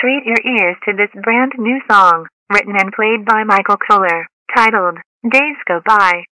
Treat your ears to this brand new song, written and played by Michael Kohler, titled Days Go By.